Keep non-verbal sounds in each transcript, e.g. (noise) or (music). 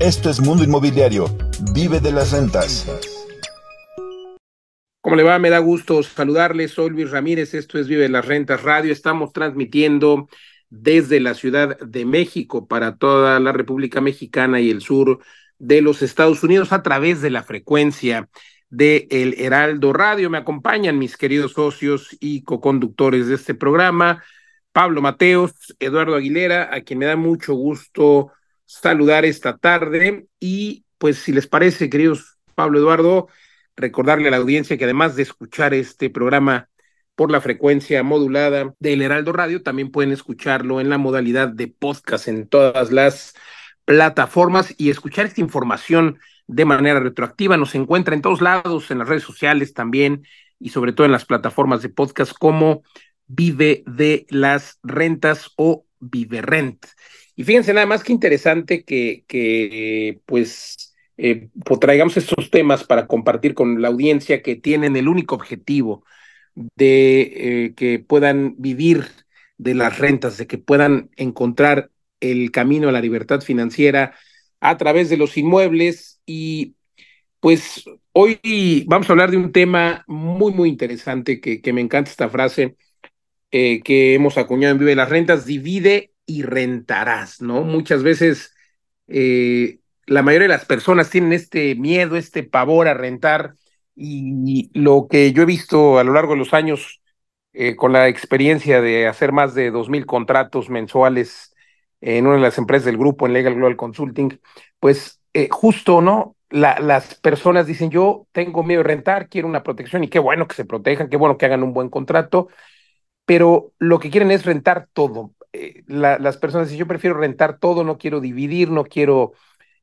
Esto es Mundo Inmobiliario. Vive de las rentas. ¿Cómo le va? Me da gusto saludarles. Soy Luis Ramírez. Esto es Vive de las Rentas Radio. Estamos transmitiendo desde la Ciudad de México para toda la República Mexicana y el sur de los Estados Unidos a través de la frecuencia de El Heraldo Radio. Me acompañan mis queridos socios y coconductores de este programa, Pablo Mateos, Eduardo Aguilera, a quien me da mucho gusto saludar esta tarde y pues si les parece, queridos Pablo Eduardo, recordarle a la audiencia que además de escuchar este programa por la frecuencia modulada del Heraldo Radio, también pueden escucharlo en la modalidad de podcast en todas las plataformas y escuchar esta información de manera retroactiva. Nos encuentra en todos lados, en las redes sociales también y sobre todo en las plataformas de podcast como Vive de las Rentas o Vive Rent. Y fíjense nada más que interesante que, que pues, eh, traigamos estos temas para compartir con la audiencia que tienen el único objetivo de eh, que puedan vivir de las rentas, de que puedan encontrar el camino a la libertad financiera a través de los inmuebles. Y pues hoy vamos a hablar de un tema muy, muy interesante que, que me encanta esta frase eh, que hemos acuñado en Vive las Rentas, divide y rentarás, ¿no? Muchas veces eh, la mayoría de las personas tienen este miedo, este pavor a rentar y, lo que yo he visto a lo largo de los años eh, con la experiencia de hacer más de dos mil contratos mensuales en una de las empresas del grupo en Legal Global Consulting, pues eh, justo, ¿no? La, las personas dicen, yo tengo miedo de rentar, quiero una protección y qué bueno que se protejan, qué bueno que hagan un buen contrato, pero lo que quieren es rentar todo. Eh, las personas dicen, yo prefiero rentar todo, no quiero dividir, no quiero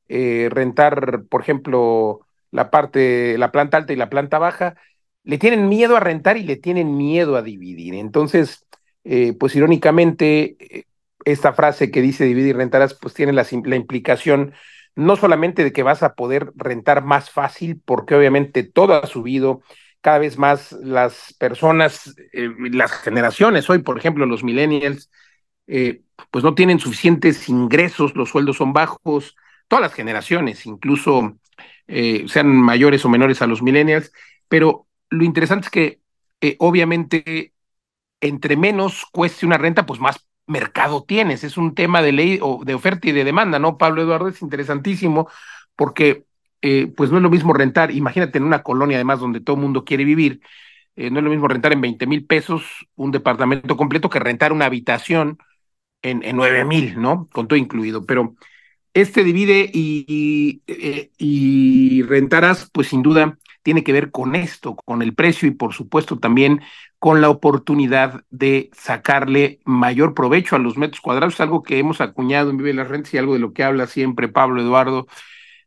eh, rentar, por ejemplo, la parte, la planta alta y la planta baja, le tienen miedo a rentar y le tienen miedo a dividir. Entonces, eh, pues irónicamente, esta frase que dice dividir y rentarás, pues tiene la, la, implicación no solamente de que vas a poder rentar más fácil, porque obviamente todo ha subido, cada vez más las personas, las generaciones, hoy por ejemplo los millennials, eh, pues no tienen suficientes ingresos, los sueldos son bajos, todas las generaciones, incluso eh, sean mayores o menores a los millennials, pero lo interesante es que eh, obviamente entre menos cueste una renta, pues más mercado tienes. Es un tema de ley o de oferta y de demanda, ¿no? Pablo Eduardo es interesantísimo porque pues no es lo mismo rentar, imagínate en una colonia además donde todo el mundo quiere vivir, no es lo mismo rentar en 20 mil pesos un departamento completo que rentar una habitación en, en 9 mil, ¿no? Con todo incluido. Pero este divide y, eh, y, rentarás, pues sin duda tiene que ver con esto, con el precio y por supuesto también con la oportunidad de sacarle mayor provecho a los metros cuadrados, algo que hemos acuñado en Vive las Rentas y algo de lo que habla siempre Pablo Eduardo.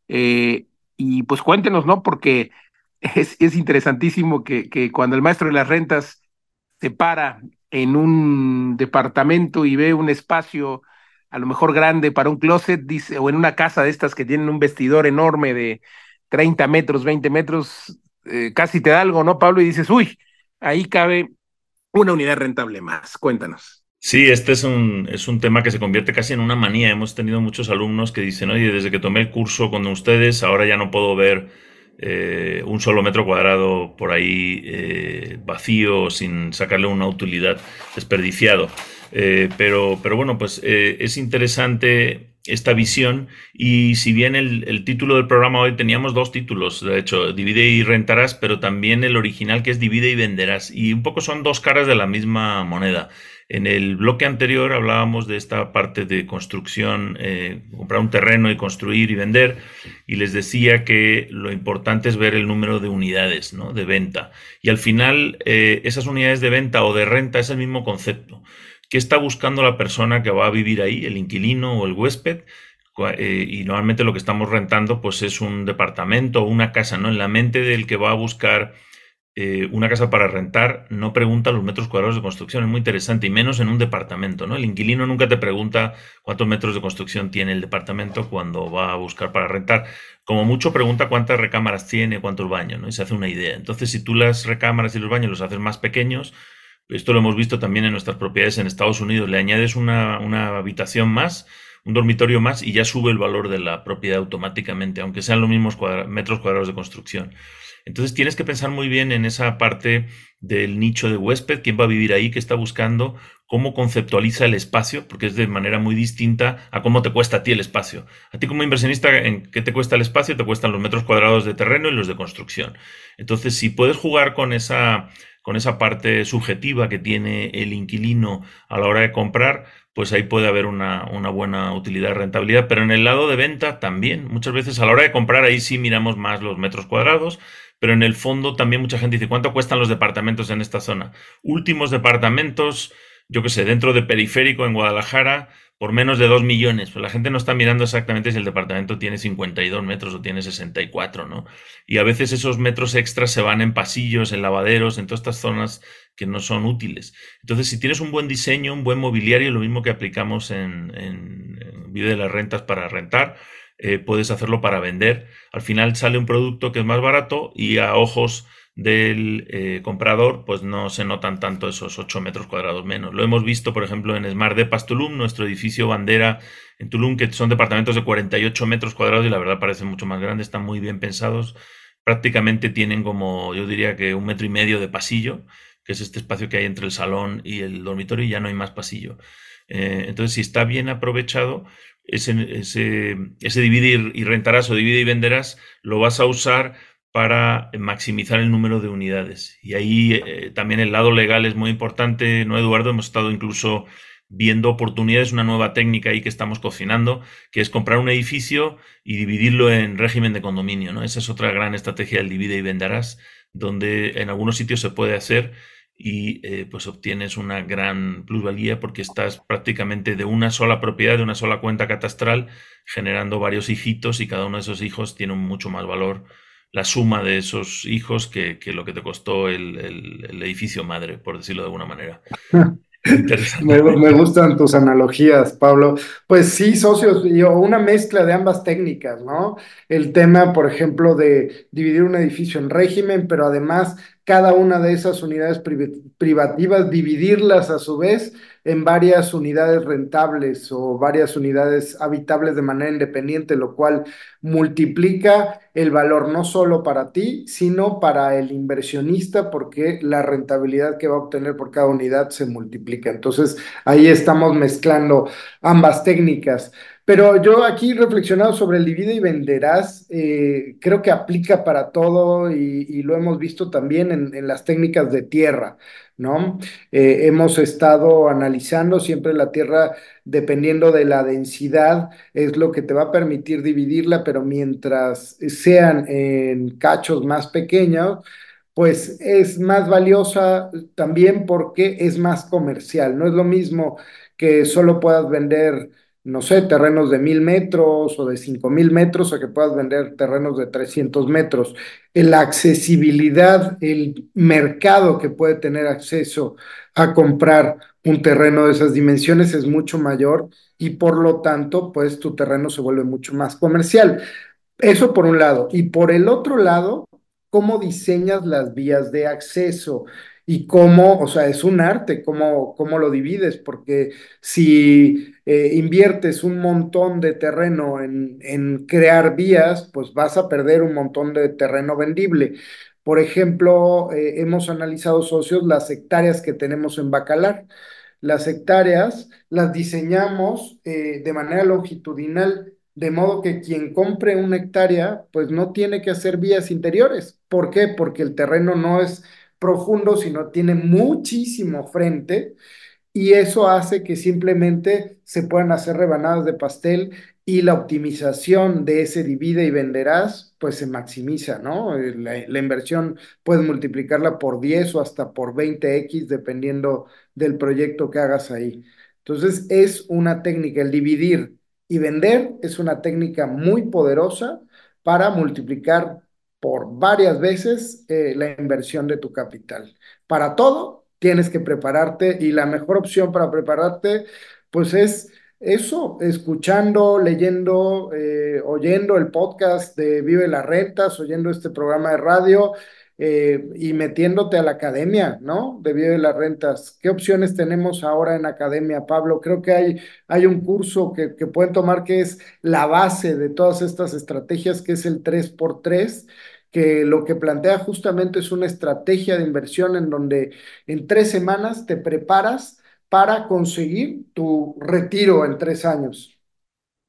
Eh, y pues cuéntenos, ¿no? Porque (laughs) es, es interesantísimo que, que cuando el maestro de las rentas se para en un departamento y ve un espacio a lo mejor grande para un closet, dice, o en una casa de estas que tienen un vestidor enorme de 30 metros, 20 metros, eh, casi te da algo, ¿no, Pablo? Y dices, uy, ahí cabe una unidad rentable más. Cuéntanos. Sí, este es un, es un tema que se convierte casi en una manía. Hemos tenido muchos alumnos que dicen, oye, desde que tomé el curso con ustedes, ahora ya no puedo ver eh, un solo metro cuadrado por ahí eh, vacío sin sacarle una utilidad desperdiciado. Eh, pero, pero bueno, pues es interesante esta visión y si bien el, título del programa hoy teníamos dos títulos, de hecho, divide y rentarás, pero también el original que es divide y venderás y un poco son dos caras de la misma moneda. En el bloque anterior hablábamos de esta parte de construcción, eh, comprar un terreno y construir y vender, y les decía que lo importante es ver el número de unidades ¿no? de venta. Y al final, eh, esas unidades de venta o de renta es el mismo concepto. ¿Qué está buscando la persona que va a vivir ahí, el inquilino o el huésped? Eh, y normalmente lo que estamos rentando pues es un departamento o una casa, ¿no? En la mente del que va a buscar eh, una casa para rentar no pregunta los metros cuadrados de construcción, es muy interesante, y menos en un departamento, ¿no? El inquilino nunca te pregunta cuántos metros de construcción tiene el departamento cuando va a buscar para rentar. Como mucho pregunta cuántas recámaras tiene, cuántos baños, ¿no? Y se hace una idea. Entonces, si tú las recámaras y los baños los haces más pequeños, esto lo hemos visto también en nuestras propiedades en Estados Unidos, le añades una, una habitación más, un dormitorio más y ya sube el valor de la propiedad automáticamente, aunque sean los mismos metros cuadrados de construcción. Entonces tienes que pensar muy bien en esa parte del nicho de huésped, quién va a vivir ahí, qué está buscando, cómo conceptualiza el espacio, porque es de manera muy distinta a cómo te cuesta a ti el espacio. A ti como inversionista, ¿en qué te cuesta el espacio? Te cuestan los metros cuadrados de terreno y los de construcción. Entonces, si puedes jugar con esa, con esa parte subjetiva que tiene el inquilino a la hora de comprar, pues ahí puede haber una, una, buena utilidad, rentabilidad. Pero en el lado de venta también, muchas veces a la hora de comprar, ahí sí miramos más los metros cuadrados, pero en el fondo también mucha gente dice, ¿cuánto cuestan los departamentos en esta zona? Últimos departamentos, yo qué sé, dentro de periférico en Guadalajara, por menos de 2 millones. Pues la gente no está mirando exactamente si el departamento tiene 52 metros o tiene 64, ¿no? Y a veces esos metros extras se van en pasillos, en lavaderos, en todas estas zonas que no son útiles. Entonces, si tienes un buen diseño, un buen mobiliario, lo mismo que aplicamos en, en, de las rentas para rentar, eh, puedes hacerlo para vender. Al final sale un producto que es más barato y a ojos del eh, comprador, pues no se notan tanto esos 8 metros cuadrados menos. Lo hemos visto, por ejemplo, en Smart Depas Tulum, nuestro edificio bandera en Tulum, que son departamentos de 48 metros cuadrados y la verdad parecen mucho más grandes, están muy bien pensados. Prácticamente tienen como, yo diría que un metro y medio de pasillo, que es este espacio que hay entre el salón y el dormitorio y ya no hay más pasillo. Eh, entonces, si está bien aprovechado, ese, ese, dividir y rentarás o divide y venderás, lo vas a usar para maximizar el número de unidades. Y ahí eh, también el lado legal es muy importante, ¿no, Eduardo? Hemos estado incluso viendo oportunidades, una nueva técnica ahí que estamos cocinando, que es comprar un edificio y dividirlo en régimen de condominio, ¿no? Esa es otra gran estrategia del divide y venderás, donde en algunos sitios se puede hacer y eh, pues obtienes una gran plusvalía porque estás prácticamente de una sola propiedad, de una sola cuenta catastral, generando varios hijitos y cada uno de esos hijos tiene mucho más valor la suma de esos hijos que, lo que te costó el, edificio madre, por decirlo de alguna manera. (laughs) me, me, gustan tus analogías, Pablo. Pues sí, socios, yo, una mezcla de ambas técnicas, ¿no? El tema, por ejemplo, de dividir un edificio en régimen, pero además cada una de esas unidades privativas, dividirlas a su vez en varias unidades rentables o varias unidades habitables de manera independiente, lo cual multiplica el valor no solo para ti, sino para el inversionista, porque la rentabilidad que va a obtener por cada unidad se multiplica. Entonces, ahí estamos mezclando ambas técnicas. Pero yo aquí reflexionado sobre el divide y venderás, eh, creo que aplica para todo y, lo hemos visto también en, las técnicas de tierra, ¿no? Eh, hemos estado analizando siempre la tierra dependiendo de la densidad, es lo que te va a permitir dividirla, pero mientras sean en cachos más pequeños, pues es más valiosa también porque es más comercial. No es lo mismo que solo puedas vender no sé, terrenos de mil metros o de cinco mil metros a que puedas vender terrenos de 300 metros. La accesibilidad, el mercado que puede tener acceso a comprar un terreno de esas dimensiones es mucho mayor y por lo tanto, pues tu terreno se vuelve mucho más comercial. Eso por un lado. Y por el otro lado, cómo diseñas las vías de acceso y cómo, o sea, es un arte, cómo, cómo lo divides, porque si eh, inviertes un montón de terreno en, en, crear vías, pues vas a perder un montón de terreno vendible. Por ejemplo, eh, hemos analizado socios las hectáreas que tenemos en Bacalar. Las hectáreas las diseñamos eh, de manera longitudinal, de modo que quien compre una hectárea, pues no tiene que hacer vías interiores. ¿Por qué? Porque el terreno no es profundo, sino tiene muchísimo frente y eso hace que simplemente se puedan hacer rebanadas de pastel y la optimización de ese divide y venderás, pues se maximiza, ¿no? Eh, la, inversión puedes multiplicarla por 10 o hasta por 20x dependiendo del proyecto que hagas ahí. Entonces es una técnica, el dividir y vender es una técnica muy poderosa para multiplicar por varias veces eh, la inversión de tu capital. Para todo tienes que prepararte y la mejor opción para prepararte pues es eso, escuchando, leyendo, eh, oyendo el podcast de Vive las Rentas, oyendo este programa de radio eh, y metiéndote a la academia, ¿no? De Vive las Rentas. ¿Qué opciones tenemos ahora en academia, Pablo? Creo que hay, hay un curso que, que pueden tomar que es la base de todas estas estrategias, que es el 3x3 que lo que plantea justamente es una estrategia de inversión en donde en tres semanas te preparas para conseguir tu retiro en tres años.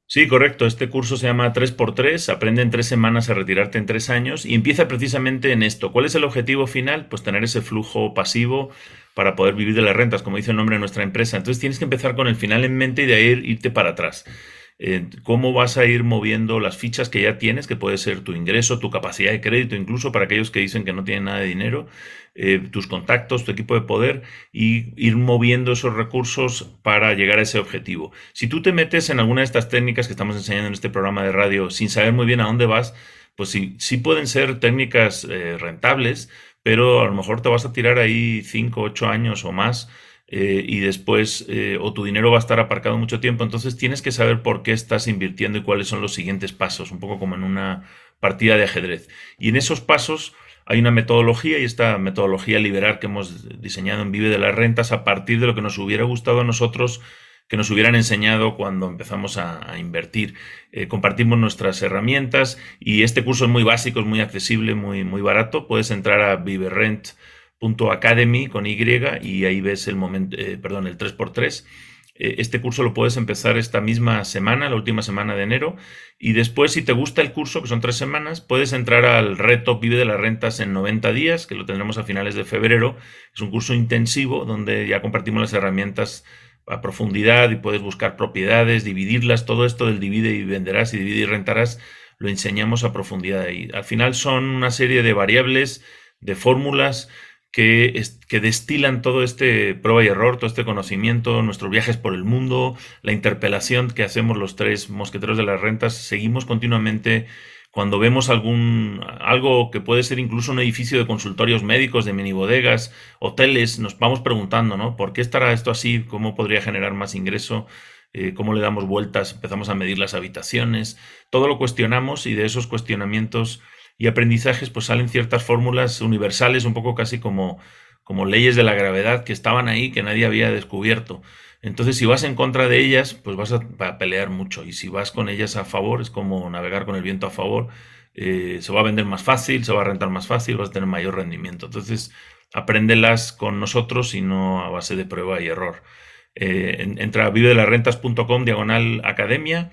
Sí, correcto. Este curso se llama 3x3, aprende en tres semanas a retirarte en tres años y empieza precisamente en esto. ¿Cuál es el objetivo final? Pues tener ese flujo pasivo para poder vivir de las rentas, como dice el nombre de nuestra empresa. Entonces tienes que empezar con el final en mente y de ahí irte para atrás. Cómo vas a ir moviendo las fichas que ya tienes, que puede ser tu ingreso, tu capacidad de crédito, incluso para aquellos que dicen que no tienen nada de dinero, eh, tus contactos, tu equipo de poder, y ir moviendo esos recursos para llegar a ese objetivo. Si tú te metes en alguna de estas técnicas que estamos enseñando en este programa de radio sin saber muy bien a dónde vas, pues sí, sí pueden ser técnicas eh, rentables, pero a lo mejor te vas a tirar ahí 5, 8 años o más eh, y después eh, o tu dinero va a estar aparcado mucho tiempo, entonces tienes que saber por qué estás invirtiendo y cuáles son los siguientes pasos, un poco como en una partida de ajedrez. Y en esos pasos hay una metodología y esta metodología liberal que hemos diseñado en Vive de las Rentas a partir de lo que nos hubiera gustado a nosotros que nos hubieran enseñado cuando empezamos a, invertir. Eh, compartimos nuestras herramientas y este curso es muy básico, es muy accesible, muy, muy barato. Puedes entrar a Viverrent academy con Y y ahí ves el momento, eh, perdón, el 3x3. Eh, este curso lo puedes empezar esta misma semana, la última semana de enero, y después, si te gusta el curso, que son tres semanas, puedes entrar al reto Vive de las Rentas en 90 días, que lo tendremos a finales de febrero. Es un curso intensivo donde ya compartimos las herramientas a profundidad y puedes buscar propiedades, dividirlas, todo esto del divide y venderás y divide y rentarás, lo enseñamos a profundidad ahí. Al final son una serie de variables, de fórmulas que, destilan todo este prueba y error, todo este conocimiento, nuestros viajes por el mundo, la interpelación que hacemos los tres mosqueteros de las rentas, seguimos continuamente cuando vemos algún algo que puede ser incluso un edificio de consultorios médicos, de mini bodegas, hoteles, nos vamos preguntando, ¿no? ¿Por qué estará esto así? ¿Cómo podría generar más ingreso? Eh, ¿Cómo le damos vueltas? Empezamos a medir las habitaciones. Todo lo cuestionamos y de esos cuestionamientos y aprendizajes, pues salen ciertas fórmulas universales, un poco casi como, como leyes de la gravedad que estaban ahí, que nadie había descubierto. Entonces, si vas en contra de ellas, pues vas a, pelear mucho. Y si vas con ellas a favor, es como navegar con el viento a favor. Eh, se va a vender más fácil, se va a rentar más fácil, vas a tener mayor rendimiento. Entonces, apréndelas con nosotros y no a base de prueba y error. Eh, entra a vivedelarrentas.com diagonal academia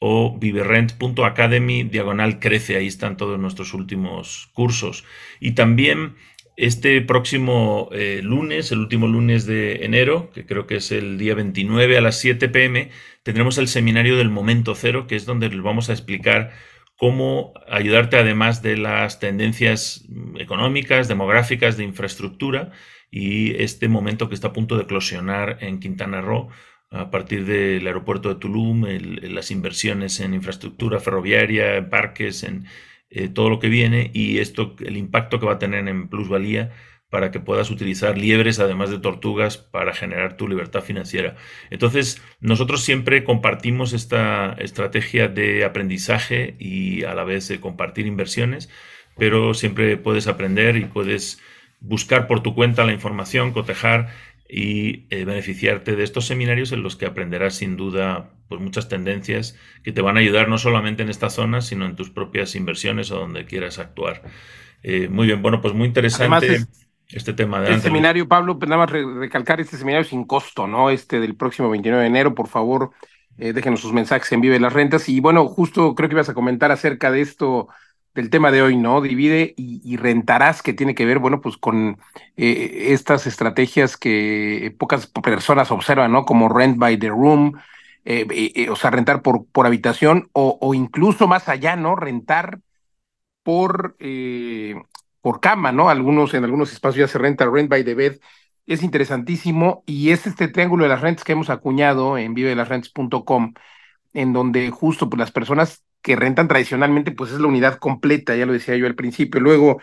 o viverrent.academy diagonal crece, ahí están todos nuestros últimos cursos. Y también este próximo eh, lunes, el último lunes de enero, que creo que es el día 29 a las 7 pm, tendremos el seminario del momento cero, que es donde vamos a explicar cómo ayudarte además de las tendencias económicas, demográficas, de infraestructura y este momento que está a punto de eclosionar en Quintana Roo a partir del aeropuerto de Tulum, las inversiones en infraestructura ferroviaria, en parques, en eh, todo lo que viene y esto, el impacto que va a tener en plusvalía para que puedas utilizar liebres además de tortugas para generar tu libertad financiera. Entonces, nosotros siempre compartimos esta estrategia de aprendizaje y a la vez de compartir inversiones, pero siempre puedes aprender y puedes buscar por tu cuenta la información, cotejar y eh, beneficiarte de estos seminarios en los que aprenderás sin duda pues muchas tendencias que te van a ayudar no solamente en esta zona, sino en tus propias inversiones o donde quieras actuar. Eh, muy bien, bueno, pues muy interesante este tema. De el seminario, Pablo, pues nada más recalcar este seminario sin costo, ¿no? Este del próximo 29 de enero, por favor, eh, déjenos sus mensajes en Vive las Rentas. Y bueno, justo creo que ibas a comentar acerca de esto del tema de hoy, ¿no? Divide y, rentarás, que tiene que ver, bueno, pues con eh, estas estrategias que pocas personas observan, ¿no? Como rent by the room, eh, eh, o sea, rentar por, por habitación, o, incluso más allá, ¿no? Rentar por, por cama, ¿no? Algunos, en algunos espacios ya se renta rent by the bed. Es interesantísimo y es este triángulo de las rentas que hemos acuñado en vivelasrentes.com, en donde justo pues, las personas que rentan tradicionalmente, pues es la unidad completa, ya lo decía yo al principio. Luego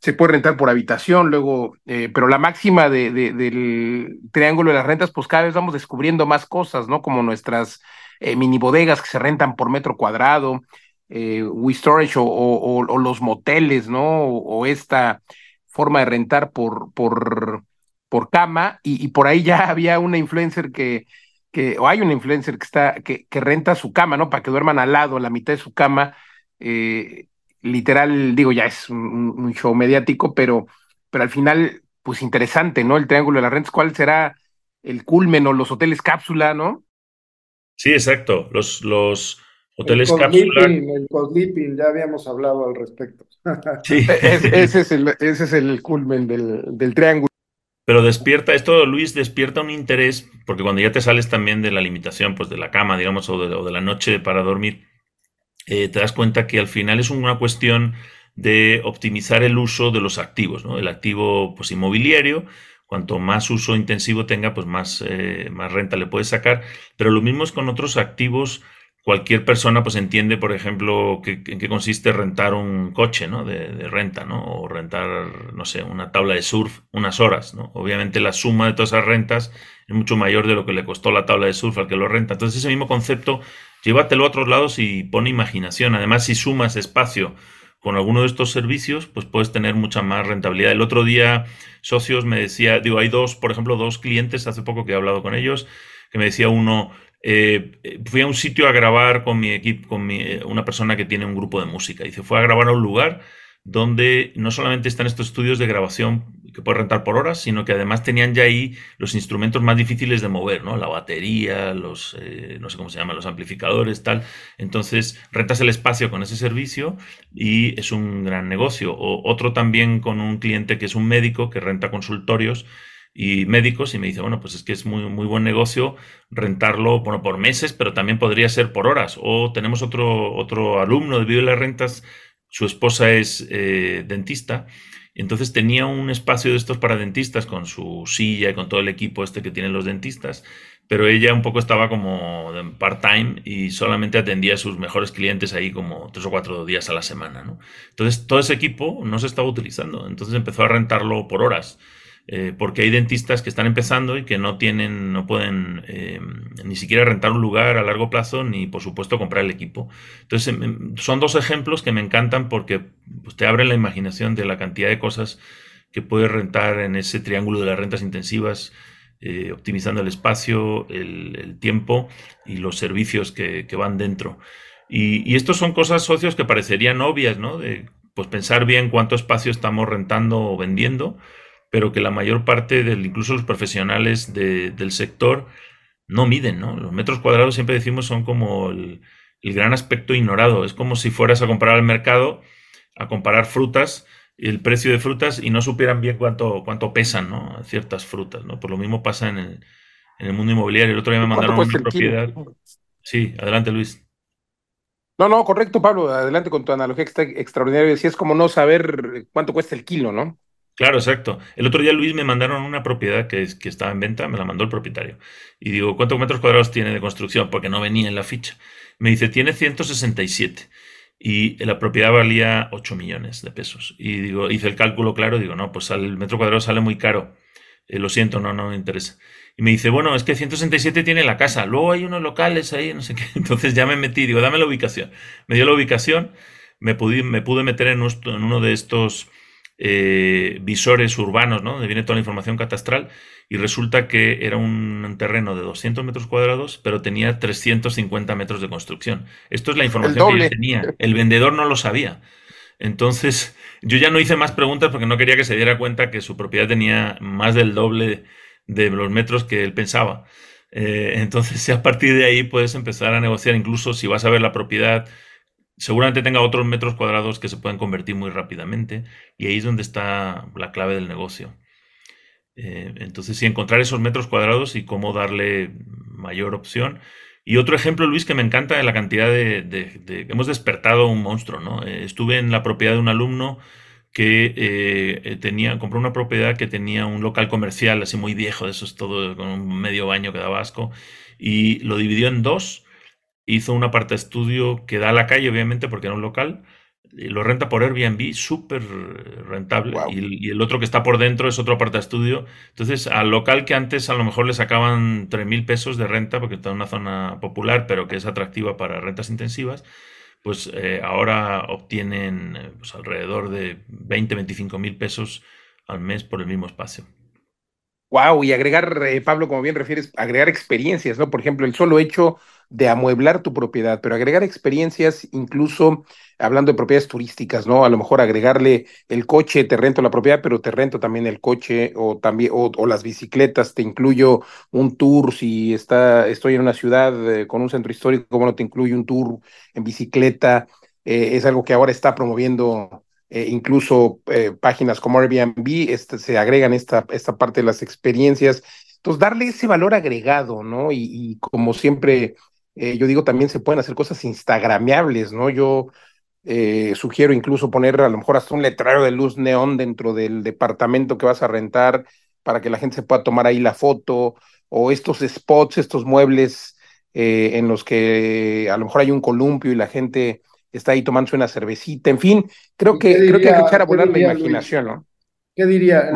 se puede rentar por habitación, luego, eh, pero la máxima de, del triángulo de las rentas, pues cada vez vamos descubriendo más cosas, ¿no? Como nuestras eh, mini bodegas que se rentan por metro cuadrado. eh, WeStorage o, los moteles, ¿no? O, esta forma de rentar por, por, por cama, y, por ahí ya (laughs) había una influencer que, que, o hay una influencer que está, que, que renta su cama, ¿no? Para que duerman al lado, la mitad de su cama. Eh, literal, digo, ya es un, show mediático, pero, pero al final, pues interesante, ¿no? El Triángulo de las Rentas, ¿cuál será el culmen o los hoteles cápsula, ¿no? Sí, exacto. Los, los hoteles cápsula. El co-sleeping, ya habíamos hablado al respecto. Sí. (laughs) E, ese, es el, ese es el culmen del, del triángulo. Pero despierta, esto Luis despierta un interés, porque cuando ya te sales también de la limitación, pues de la cama, digamos, o de, o de la noche para dormir, eh, te das cuenta que al final es una cuestión de optimizar el uso de los activos, ¿no? El activo pues, inmobiliario, cuanto más uso intensivo tenga, pues más, eh, más renta le puedes sacar. Pero lo mismo es con otros activos. Cualquier persona pues entiende, por ejemplo, en qué consiste rentar un coche, ¿no? De, de, renta, ¿no? O rentar, no sé, una tabla de surf unas horas, ¿no? Obviamente la suma de todas esas rentas es mucho mayor de lo que le costó la tabla de surf al que lo renta. Entonces ese mismo concepto llévatelo a otros lados y pone imaginación. Además, si sumas espacio con alguno de estos servicios, pues puedes tener mucha más rentabilidad. El otro día, socios me decía, digo, hay dos, por ejemplo, dos clientes, hace poco que he hablado con ellos, que me decía uno, eh, fui a un sitio a grabar con mi equipo, con mi, eh, una persona que tiene un grupo de música. Dice, fue a grabar a un lugar donde no solamente están estos estudios de grabación que puedes rentar por horas, sino que además tenían ya ahí los instrumentos más difíciles de mover, ¿no? La batería, los, eh, no sé cómo se llaman, los amplificadores, tal. Entonces, rentas el espacio con ese servicio y es un gran negocio. O otro también con un cliente que es un médico que renta consultorios y médicos y me dice, bueno, pues es que es muy, muy buen negocio rentarlo, bueno, por meses, pero también podría ser por horas. O tenemos otro, otro alumno de Vive las Rentas su esposa es eh, dentista, entonces tenía un espacio de estos para dentistas con su silla y con todo el equipo este que tienen los dentistas, pero ella un poco estaba como part-time y solamente atendía a sus mejores clientes ahí como tres o cuatro días a la semana. Entonces todo ese equipo no se estaba utilizando, entonces empezó a rentarlo por horas. Eh, porque hay dentistas que están empezando y que no tienen, no pueden eh, ni siquiera rentar un lugar a largo plazo, ni por supuesto comprar el equipo. Entonces, em, son dos ejemplos que me encantan porque pues, te abren la imaginación de la cantidad de cosas que puedes rentar en ese triángulo de las rentas intensivas, eh, optimizando el espacio, el, tiempo y los servicios que, van dentro. Y, y estos son cosas socios que parecerían obvias, ¿no? De pues pensar bien cuánto espacio estamos rentando o vendiendo pero que la mayor parte, del, incluso los profesionales del sector, no miden, ¿no? Los metros cuadrados siempre decimos son como el, gran aspecto ignorado. Es como si fueras a comprar al mercado, a comparar frutas, el precio de frutas y no supieran bien cuánto, cuánto pesan, ¿no? Ciertas frutas, ¿no? Por lo mismo pasa en el, en el mundo inmobiliario. El otro día me mandaron una propiedad. Sí, adelante Luis. No, no, correcto, Pablo. Adelante con tu analogía que está extraordinaria. Si es como no saber cuánto cuesta el kilo, ¿no? Claro, exacto. El otro día, Luis, me mandaron una propiedad que, estaba en venta, me la mandó el propietario. Y digo, ¿cuántos metros cuadrados tiene de construcción? Porque no venía en la ficha. Me dice, tiene 167 y la propiedad valía 8 millones de pesos. Y digo, hice el cálculo claro, digo, no, pues el metro cuadrado sale muy caro. Eh, lo siento, no, no me interesa. Y me dice, bueno, es que 167 tiene la casa, luego hay unos locales ahí, no sé qué. (laughs) Entonces ya me metí, digo, dame la ubicación. Me dio la ubicación, me pude, me pude meter en uno de estos eh, visores urbanos, ¿no? Donde viene toda la información catastral y resulta que era un terreno de 200 metros cuadrados, pero tenía 350 metros de construcción. Esto es la información que yo tenía. El vendedor no lo sabía. Entonces, yo ya no hice más preguntas porque no quería que se diera cuenta que su propiedad tenía más del doble de los metros que él pensaba. Eh, entonces, (laughs) a partir de ahí puedes empezar a negociar, incluso si vas a ver la propiedad, seguramente tenga otros metros cuadrados que se pueden convertir muy rápidamente y ahí es donde está la clave del negocio. Eh, entonces, sí, encontrar esos metros cuadrados y cómo darle mayor opción. Y otro ejemplo, Luis, que me encanta de la cantidad de, hemos despertado un monstruo, ¿no? Eh, estuve en la propiedad de un alumno que eh, tenía, compró una propiedad que tenía un local comercial así muy viejo, eso es todo con un medio baño que daba asco, y lo dividió en dos hizo un aparte estudio que da a la calle, obviamente, porque era un local. lo renta por Airbnb, súper rentable. Y, el otro que está por dentro es otro aparte estudio. Entonces, al local que antes a lo mejor le sacaban 3 mil pesos de renta, porque está en una zona popular, pero que es atractiva para rentas intensivas, pues eh, ahora obtienen eh, pues, alrededor de 20, 25 mil pesos al mes por el mismo espacio. Wow, y agregar, eh, Pablo, como bien refieres, agregar experiencias, ¿no? Por ejemplo, el solo hecho de amueblar tu propiedad, pero agregar experiencias, incluso hablando de propiedades turísticas, ¿no? A lo mejor agregarle el coche, te rento la propiedad, pero te rento también el coche o también, o, las bicicletas, te incluyo un tour si está, estoy en una ciudad eh, con un centro histórico, bueno, te incluyo un tour en bicicleta, eh, es algo que ahora está promoviendo eh, incluso eh, páginas como Airbnb este, se agregan esta, esta parte de las experiencias. Entonces, darle ese valor agregado, ¿no? Y, como siempre, eh, yo digo, también se pueden hacer cosas instagrameables, ¿no? Yo sugiero incluso poner a lo mejor hasta un letrero de luz neón dentro del departamento que vas a rentar para que la gente se pueda tomar ahí la foto, o estos spots, estos muebles en los que a lo mejor hay un columpio y la gente está ahí tomándose una cervecita, en fin, creo que, creo que hay que echar a volar la imaginación, ¿no? ¿Qué diría?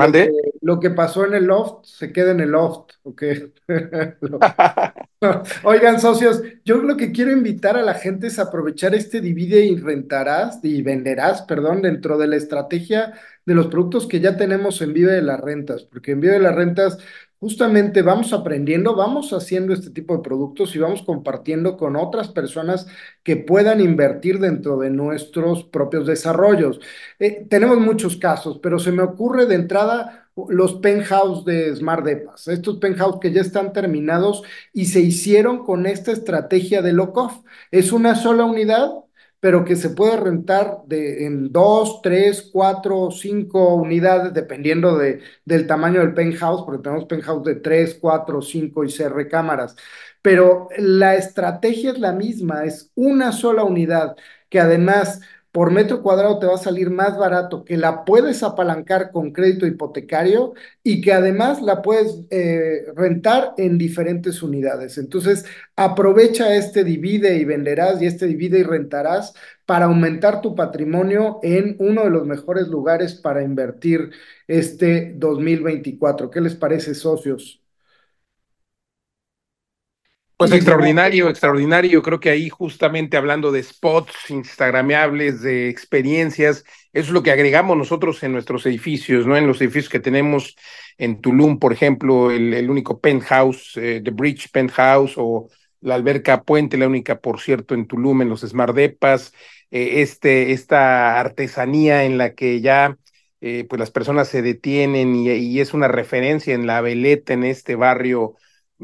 Lo que, pasó en el loft se queda en el loft, ¿ok? (laughs) Oigan, socios, yo lo que quiero invitar a la gente es aprovechar este divide y rentarás y venderás, perdón, dentro de la estrategia de los productos que ya tenemos en Vive de las Rentas, porque en Vive de las Rentas justamente vamos aprendiendo, vamos haciendo este tipo de productos y vamos compartiendo con otras personas que puedan invertir dentro de nuestros propios desarrollos. Eh, tenemos muchos casos, pero se me ocurre de entrada los penthouse de Smart Depas, estos penthouse que ya están terminados y se hicieron con esta estrategia de lock-off. Es una sola unidad pero que se puede rentar de, en dos, tres, cuatro, cinco unidades, dependiendo de, del tamaño del penthouse, porque tenemos penthouse de tres, cuatro, cinco y seis recámaras. Pero la estrategia es la misma, es una sola unidad, que además por metro cuadrado te va a salir más barato, que la puedes apalancar con crédito hipotecario y que además la puedes eh, rentar en diferentes unidades. Entonces, aprovecha este divide y venderás y este divide y rentarás para aumentar tu patrimonio en uno de los mejores lugares para invertir este 2024. ¿Qué les parece, socios? Pues extraordinario, extraordinario. Creo que ahí justamente hablando de spots instagrameables, de experiencias, eso es lo que agregamos nosotros en nuestros edificios, ¿no? En los edificios que tenemos en Tulum, por ejemplo, el, único penthouse, eh, The Bridge Penthouse o la alberca Puente, la única, por cierto, en Tulum, en los Smart Depas, eh, este, esta artesanía en la que ya eh, pues las personas se detienen y, y es una referencia en la veleta en este barrio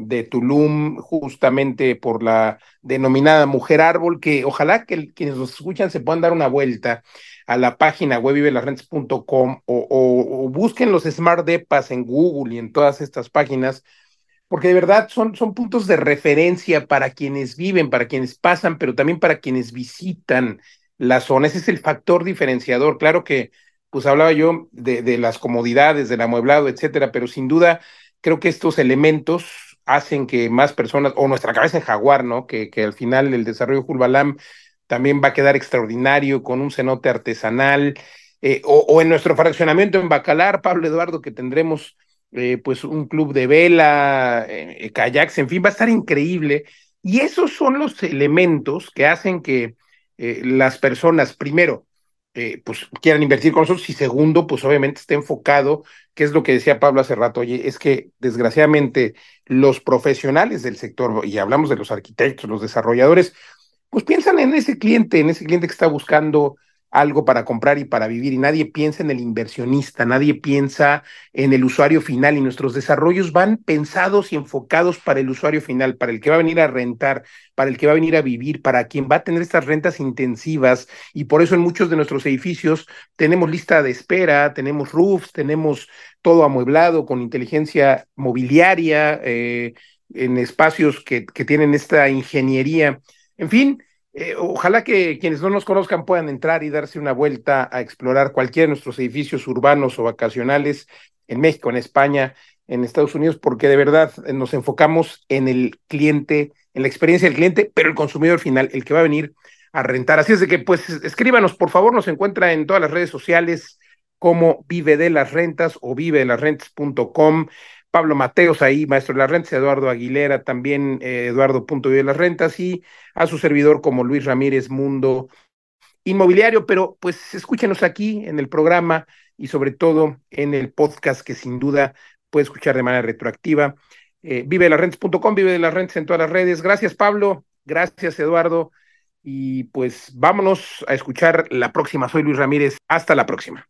de Tulum, justamente por la denominada Mujer Árbol, que ojalá que quienes nos escuchan se puedan dar una vuelta a la página web vivelasrentes.com o, o, busquen los Smart Depas en Google y en todas estas páginas, porque de verdad son, son puntos de referencia para quienes viven, para quienes pasan, pero también para quienes visitan la zona. Ese es el factor diferenciador. Claro que, pues hablaba yo de, de las comodidades, del amueblado, etcétera, pero sin duda creo que estos elementos hacen que más personas, o nuestra cabeza de jaguar, ¿no? Que, que al final el desarrollo Julbalam también va a quedar extraordinario con un cenote artesanal, eh, o, en nuestro fraccionamiento en Bacalar, Pablo Eduardo, que tendremos eh, pues un club de vela, eh, kayaks, en fin, va a estar increíble. Y esos son los elementos que hacen que las personas, primero, eh, pues quieran invertir con nosotros. Y segundo, pues obviamente esté enfocado, que es lo que decía Pablo hace rato, oye, es que desgraciadamente los profesionales del sector, y hablamos de los arquitectos, los desarrolladores, pues piensan en ese cliente, en ese cliente que está buscando algo para comprar y para vivir y nadie piensa en el inversionista, nadie piensa en el usuario final y nuestros desarrollos van pensados y enfocados para el usuario final, para el que va a venir a rentar, para el que va a venir a vivir, para quien va a tener estas rentas intensivas y por eso en muchos de nuestros edificios tenemos lista de espera, tenemos roofs, tenemos todo amueblado con inteligencia mobiliaria, eh, en espacios que, que tienen esta ingeniería. En fin, eh, ojalá que quienes no nos conozcan puedan entrar y darse una vuelta a explorar cualquiera de nuestros edificios urbanos o vacacionales en México, en España, en Estados Unidos, porque de verdad eh, nos enfocamos en el cliente, en la experiencia del cliente, pero el consumidor final, el que va a venir a rentar. Así es de que, pues, escríbanos, por favor, nos encuentra en todas las redes sociales como Vive de las Rentas o vive de las rentas.com Pablo Mateos ahí, maestro de las rentas, Eduardo Aguilera, también eh, Eduardo Punto de las Rentas y a su servidor como Luis Ramírez Mundo Inmobiliario, pero pues escúchenos aquí en el programa y sobre todo en el podcast que sin duda puede escuchar de manera retroactiva. Eh, vive de las rentas.com, vive de las rentas en todas las redes. Gracias Pablo, gracias Eduardo y pues vámonos a escuchar la próxima. Soy Luis Ramírez, hasta la próxima.